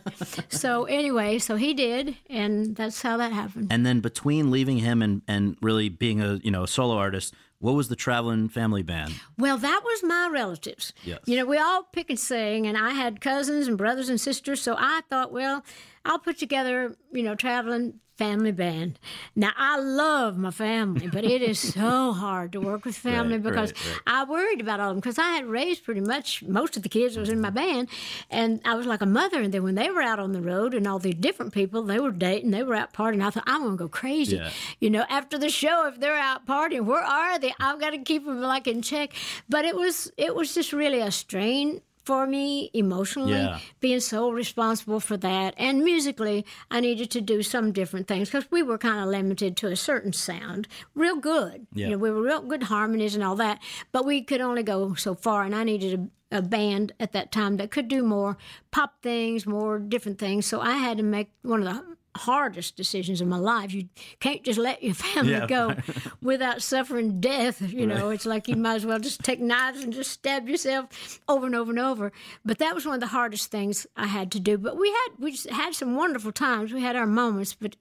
so anyway, so he did, and that's how that happened. And then between leaving him and, and really being a you know a solo artist, what was the traveling family band? Well, that was my relatives. Yes. You know, we all pick and sing, and I had cousins and brothers and sisters. So I thought, well, I'll put together, you know, traveling family band. Now I love my family, but it is so hard to work with family Right, because right, right. I worried about all of them because I had raised pretty much most of the kids was in my mm-hmm. band, and I was like a mother. And then when they were out on the road and all the different people, they were dating, they were out partying. I thought I'm gonna go crazy. Yeah. You know, after the show, if they're out partying, where are they? I've got to keep them like in check. But it was it was just really a strain for me emotionally Yeah. being so responsible for that and musically i needed to do some different things because we were kind of limited to a certain sound real good Yeah. you know we were real good harmonies and all that but we could only go so far and i needed a, a band at that time that could do more pop things more different things so i had to make one of the hardest decisions in my life you can't just let your family Yeah. go without suffering death you know it's like you might as well just take knives and just stab yourself over and over and over but that was one of the hardest things i had to do but we had we just had some wonderful times we had our moments but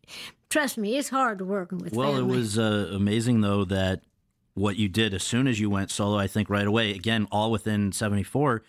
trust me it's hard to working with Well, family it was uh, amazing though that what you did as soon as you went solo. I think right away, again, all within '74.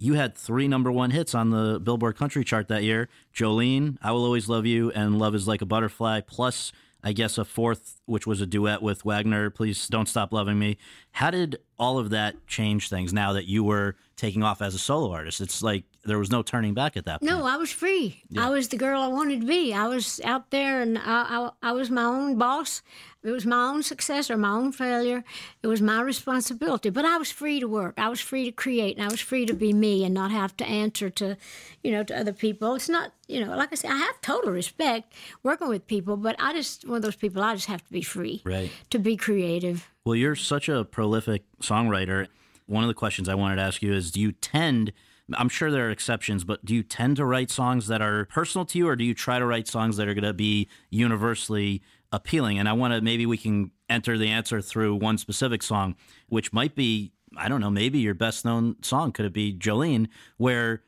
You had three number one hits on the Billboard Country chart that year: Jolene, "I Will Always Love You," and "Love Is Like a Butterfly." Plus, I guess a fourth, which was a duet with Wagoner. Please don't stop loving me. How did all of that change things now that you were taking off as a solo artist? It's like there was no turning back at that point. No, I was free. I was the girl I wanted to be. I was out there and I, I, I was my own boss. It was my own success or my own failure. It was my responsibility. But I was free to work. I was free to create and I was free to be me and not have to answer to, you know, to other people. It's not, you know, like I said, I have total respect working with people, but I just, one of those people, I just have to be free. Right. To be creative. Well, you're such a prolific songwriter. One of the questions I wanted to ask you is do you tend I'm sure there are exceptions, but do you tend to write songs that are personal to you or do you try to write songs that are going to be universally appealing? And I want to maybe we can enter the answer through one specific song, which might be I don't know, maybe your best known song could it be Jolene where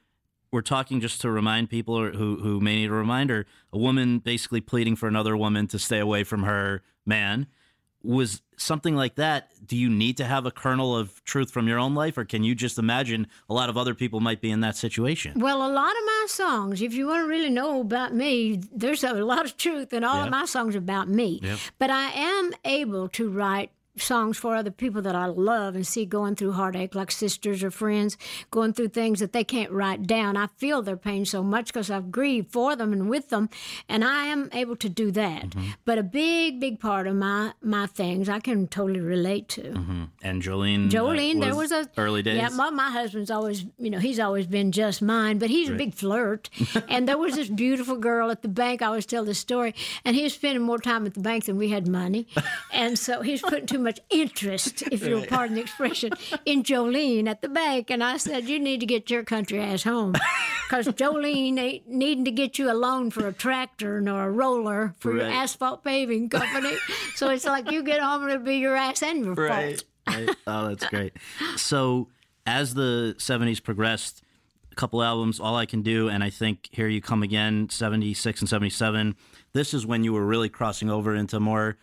we're talking just to remind people who who may need a reminder, a woman basically pleading for another woman to stay away from her man was something like that do you need to have a kernel of truth from your own life or can you just imagine a lot of other people might be in that situation Well, a lot of my songs, if you want to really know about me, there's a lot of truth in all Yeah. of my songs about me. Yeah. But I am able to write songs for other people that I love and see going through heartache, like sisters or friends, going through things that they can't write down. I feel their pain so much because I've grieved for them and with them, and I am able to do that. Mm-hmm. But a big, big part of my my things I can totally relate to. and Jolene uh, Jolene, there was a early days Yeah, my, my husband's always, you know, he's always been just mine, but he's a big flirt. and there was this beautiful girl at the bank. I always tell this story, and he was spending more time at the bank than we had money, and so he was putting too much interest, if you'll pardon the expression, in Jolene at the bank. And I said, "You need to get your country ass home, because Jolene ain't needing to get you a loan for a tractor nor a roller for your asphalt paving company. so it's like you get home and it'll be your ass and your fault." right, right. oh that's great so as the 70s progressed a couple albums all i can do and i think here you come again 76 and 77 this is when you were really crossing over into more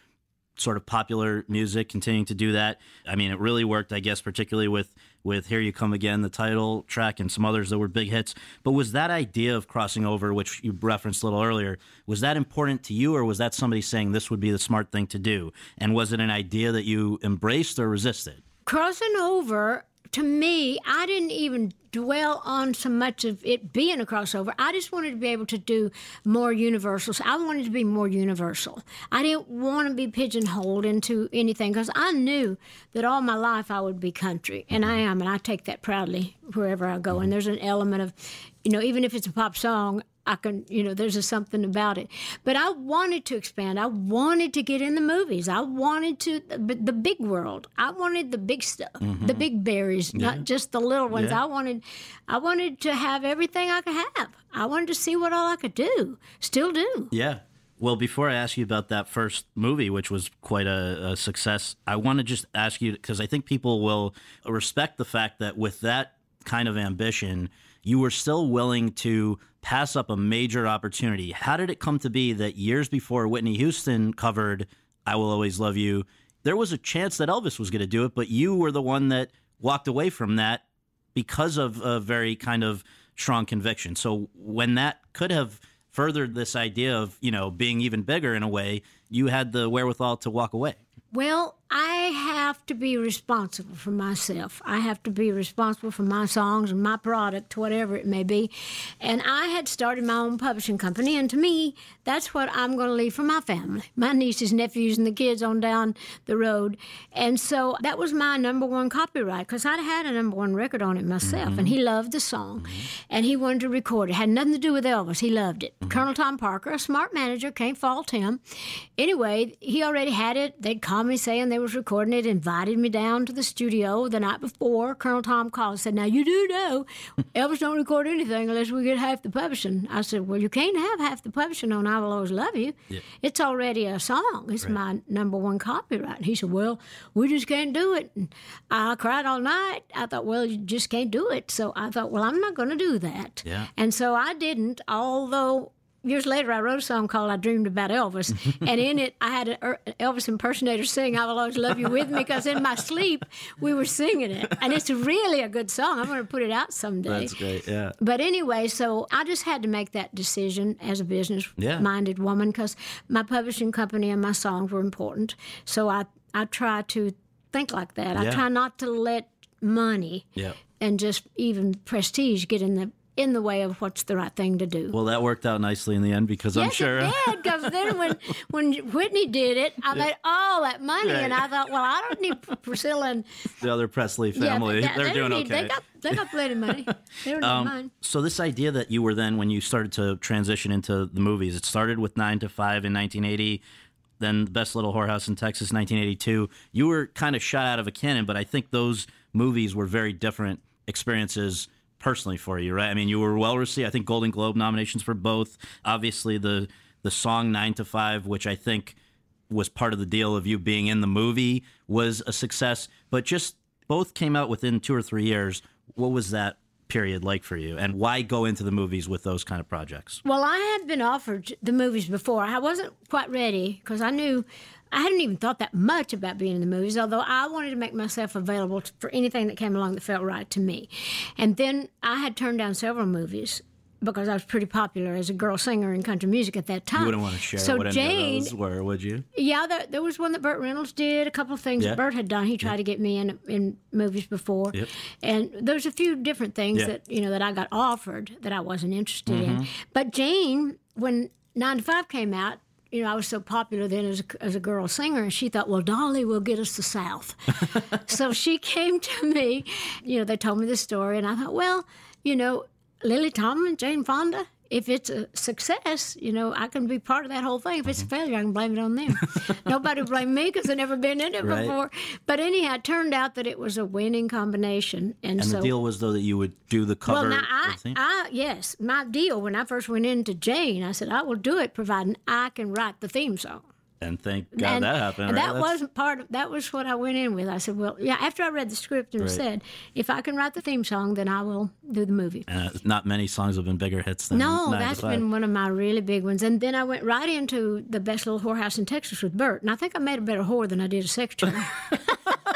sort of popular music continuing to do that. I mean it really worked i guess particularly with with here you come again the title track and some others that were big hits. But was that idea of crossing over which you referenced a little earlier was that important to you or was that somebody saying this would be the smart thing to do and was it an idea that you embraced or resisted? Crossing over to me i didn't even dwell on so much of it being a crossover. I just wanted to be able to do more universals. I wanted to be more universal. I didn't want to be pigeonholed into anything because i knew that all my life i would be country and i mm-hmm. am and i take that proudly wherever i go. And mm-hmm. there's an element of you know even if it's a pop song I can, you know, there's a something about it. But I wanted to expand. I wanted to get in the movies. I wanted to, the, the big world. I wanted the big stuff, the mm-hmm. big berries, not just the little ones. Yeah. I wanted, I wanted to have everything I could have. I wanted to see what all I could do. Still do. Yeah. Well, before I ask you about that first movie, which was quite a, a success, I want to just ask you because I think people will respect the fact that with that kind of ambition, you were still willing to pass up a major opportunity. How did it come to be that years before Whitney Houston covered I Will Always Love You, there was a chance that Elvis was going to do it, but you were the one that walked away from that because of a very kind of strong conviction. So when that could have furthered this idea of, you know, being even bigger in a way, you had the wherewithal to walk away. Well, I have to be responsible for myself. I have to be responsible for my songs and my product, whatever it may be. And I had started my own publishing company, and to me, that's what I'm going to leave for my family my nieces, nephews, and the kids on down the road. And so that was my number one copyright because I'd had a number one record on it myself, and mm-hmm. he loved the song. And he wanted to record it. Had nothing to do with Elvis. He loved it. Mm-hmm. Colonel Tom Parker, a smart manager, can't fault him. Anyway, he already had it. They'd call me saying they was recording it, invited me down to the studio the night before. Colonel Tom called and said, Now you do know Elvis don't record anything unless we get half the publishing. I said, Well, you can't have half the publishing on I Will Always Love You. It's already a song. It's my number one copyright. And he said, Well, we just can't do it. And I cried all night. I thought, Well, you just can't do it. So I thought, Well, I'm not going to do that. Yeah. And so I didn't, although years later I wrote a song called I Dreamed About Elvis. and in it, I had an Er- Elvis impersonator sing I Will Always Love You With Me because in my sleep, we were singing it. And it's really a good song. I'm going to put it out someday. That's great. Yeah. But anyway, so I just had to make that decision as a business Yeah. minded woman because my publishing company and my songs were important. So I, I try to think like that. Yeah. I try not to let money Yeah. and just even prestige get in the in the way of what's the right thing to do. Well, that worked out nicely in the end because I'm sure. yes, it did. Because then when when Whitney did it, I made all that money, and I thought, well, I don't need Priscilla and The other Presley family, yeah, they're they doing don't need- okay. They got they got plenty of money. They don't Um, need mine. So this idea that you were then when you started to transition into the movies, it started with Nine to Five in 1980, then The Best Little Whorehouse in Texas 1982. You were kind of shot out of a cannon, but I think those movies were very different experiences personally for you, right? I mean, you were well received. I think Golden Globe nominations for both. Obviously, the the song Nine to Five, which I think was part of the deal of you being in the movie, was a success. But just both came out within two or three years. What was that period like for you, and why go into the movies with those kind of projects? Well, I had been offered the movies before. I wasn't quite ready because I knew I hadn't even thought that much about being in the movies, although I wanted to make myself available to, for anything that came along that felt right to me. And then I had turned down several movies because I was pretty popular as a girl singer in country music at that time. You wouldn't want to share so what Jane, those were, would you? Yeah, there, there was one that Burt Reynolds did. A couple of things Yeah. that Burt had done. He tried to get me in in movies before, Yep. and there's a few different things Yeah. that you know that I got offered that I wasn't interested Mm-hmm. in. But Jane, when Nine to Five came out. You know, I was so popular then as a, as a girl singer, and she thought, well, Dolly will get us the South. so she came to me. You know, they told me the story, and I thought, well, you know, Lily Tomlin, Jane Fonda, if it's a success, you know, I can be part of that whole thing. If it's a mm-hmm. failure, I can blame it on them. Nobody blame me because I've never been in it Right. before. But anyhow, it turned out that it was a winning combination. And, And so, the deal was though that you would do the cover. well, now I. I, yes, my deal when I first went into Jane, I said, I will do it providing I can write the theme song. And thank God and, that happened. right? that That's- wasn't part of that was what I went in with. I said, well, yeah. After I read the script and Right. said, if I can write the theme song, then I will do the movie. uh, not many songs have been bigger hits than No, that's been one of my really big ones. And then I went right into the best little whorehouse in Texas with Burt, and I think I made a better whore than I did a secretary.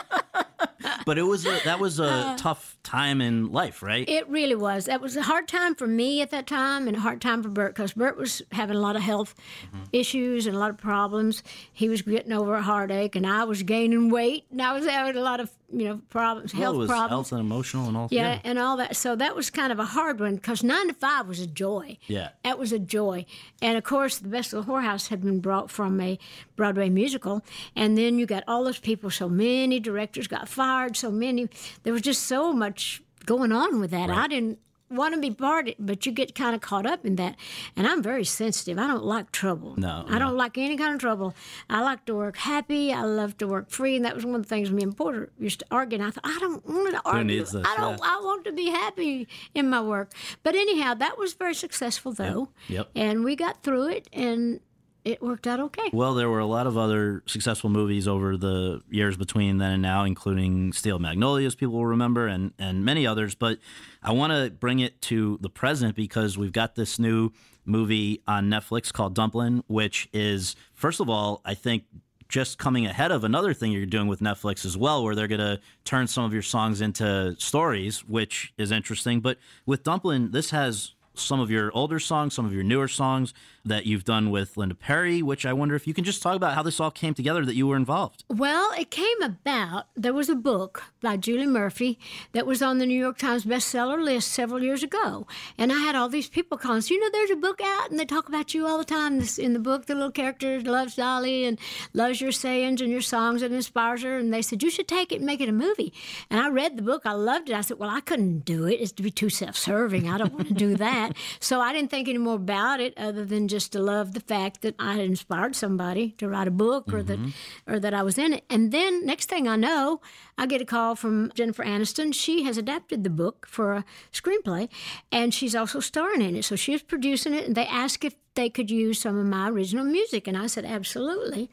But it was a, that was a tough time in life, right? Uh, it really was. That was a hard time for me at that time, and a hard time for Burt because Burt was having a lot of health Mm-hmm. issues and a lot of problems. He was getting over a heartache, and I was gaining weight, and I was having a lot of you know problems, well, health problems. health and emotional and all. Yeah, and all that. So that was kind of a hard one because nine to five was a joy. Yeah. That was a joy. And of course, The Best of the Whorehouse had been brought from a Broadway musical. And then you got all those people, so many directors got fired, so many. There was just so much going on with that. I didn't want to be part of it, but you get kind of caught up in that. And I'm very sensitive. I don't like trouble. No, I don't like any kind of trouble. I like to work happy. I love to work free. And that was one of the things me and Porter used to argue. And I thought, I don't want to argue. this? I don't. Yeah. I want to be happy in my work. But anyhow, that was very successful, though. Yep. And we got through it, and it worked out okay. Well, there were a lot of other successful movies over the years between then and now, including Steel Magnolias, people will remember, and, and many others. But I want to bring it to the present because we've got this new movie on Netflix called Dumplin', which is, first of all, I think just coming ahead of another thing you're doing with Netflix as well, where they're going to turn some of your songs into stories, which is interesting. But with Dumplin', this has some of your older songs, some of your newer songs that you've done with Linda Perry, which I wonder if you can just talk about how this all came together that you were involved. Well, it came about. There was a book by Julie Murphy that was on the New York Times bestseller list several years ago, and I had all these people calling. So, you know, there's a book out, and they talk about you all the time. This in the book, the little character loves Dolly and loves your sayings and your songs and inspires her. And they said you should take it and make it a movie. And I read the book. I loved it. I said, well, I couldn't do it. It's to be too self-serving. I don't want to do that. So I didn't think any more about it other than just to love the fact that I had inspired somebody to write a book or that mm-hmm. or that I was in it. And then next thing I know, I get a call from Jennifer Aniston. She has adapted the book for a screenplay and she's also starring in it. So she was producing it and they asked if they could use some of my original music and I said absolutely.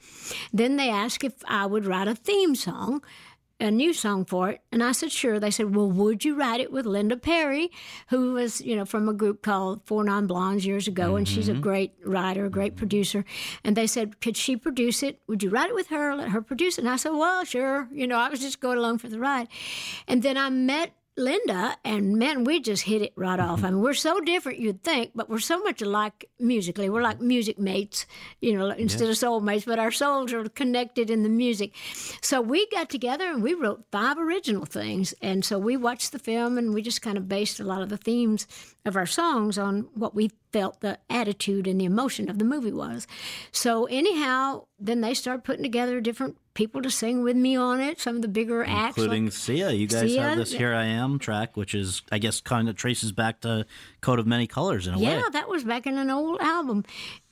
Then they asked if I would write a theme song a new song for it. And I said, sure. They said, well, would you write it with Linda Perry, who was, you know, from a group called Four Non Blondes years ago. And she's a mm-hmm. great writer, a great producer. And they said, could she produce it? Would you write it with her? Let her produce it. And I said, well, sure. You know, I was just going along for the ride. And then I met Linda, and man, we just hit it right off. I mean, we're so different, you'd think, but we're so much alike musically. We're like music mates, you know, instead of soul mates, but our souls are connected in the music. So we got together and we wrote five original things. And so we watched the film and we just kind of based a lot of the themes of our songs on what we felt the attitude and the emotion of the movie was. So anyhow, then they started putting together different people to sing with me on it. Some of the bigger acts, including Sia. You guys Sia, have this "Here I Am" track, which is, I guess, kind of traces back to "Coat of Many Colors" in a yeah, way. that was back in an old album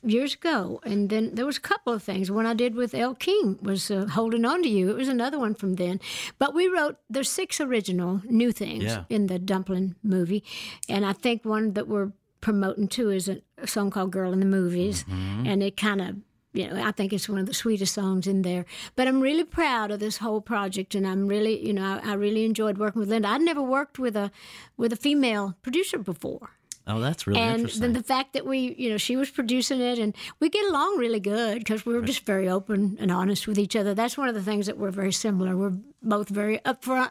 years ago. And then there was a couple of things. One I did with Elle King was uh, "Holding On to You." It was another one from then. But we wrote there's six original new things Yeah. in the Dumplin' movie, and I think one that we're promoting too is a, a song called "Girl in the Movies," Mm-hmm. and it kind of. You know, I think it's one of the sweetest songs in there. But I'm really proud of this whole project, and I'm really, you know, I, I really enjoyed working with Linda. I'd never worked with a with a female producer before Oh, that's really and interesting. then the fact that we, you know, she was producing it, and we get along really good because we were just very open and honest with each other. That's one of the things that we're very similar. We're both very upfront,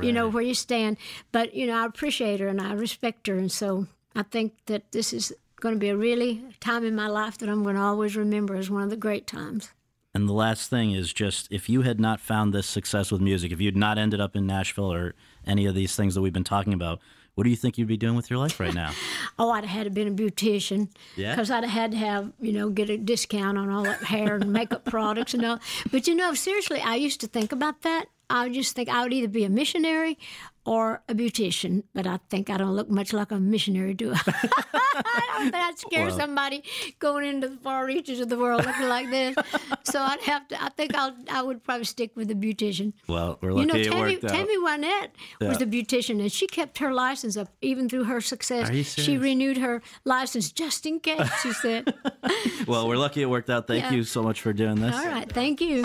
you know, where you stand. But you know, I appreciate her and I respect her, and so I think that this is going to be a really time in my life that I'm going to always remember as one of the great times. And the last thing is just if you had not found this success with music, if you had not ended up in Nashville or any of these things that we've been talking about, what do you think you'd be doing with your life right now? Oh, I'd have had to been a beautician. Yeah? Because I'd have had to have, you know, get a discount on all that hair and makeup products and all. But, you know, seriously, I used to think about that. I would just think I would either be a missionary or a beautician. But I think I don't look much like a missionary, do I? I don't think I'd scare Well- somebody going into the far reaches of the world looking like this. So I'd have to, I think I'll, I would probably stick with the beautician. Well, we're You know, it Tammy, worked out. Tammy Wynette was a beautician, and she kept her license up even through her success. Are you she renewed her license just in case, she said. well, we're lucky it worked out. Thank Yeah. you so much for doing this. All right, thank you.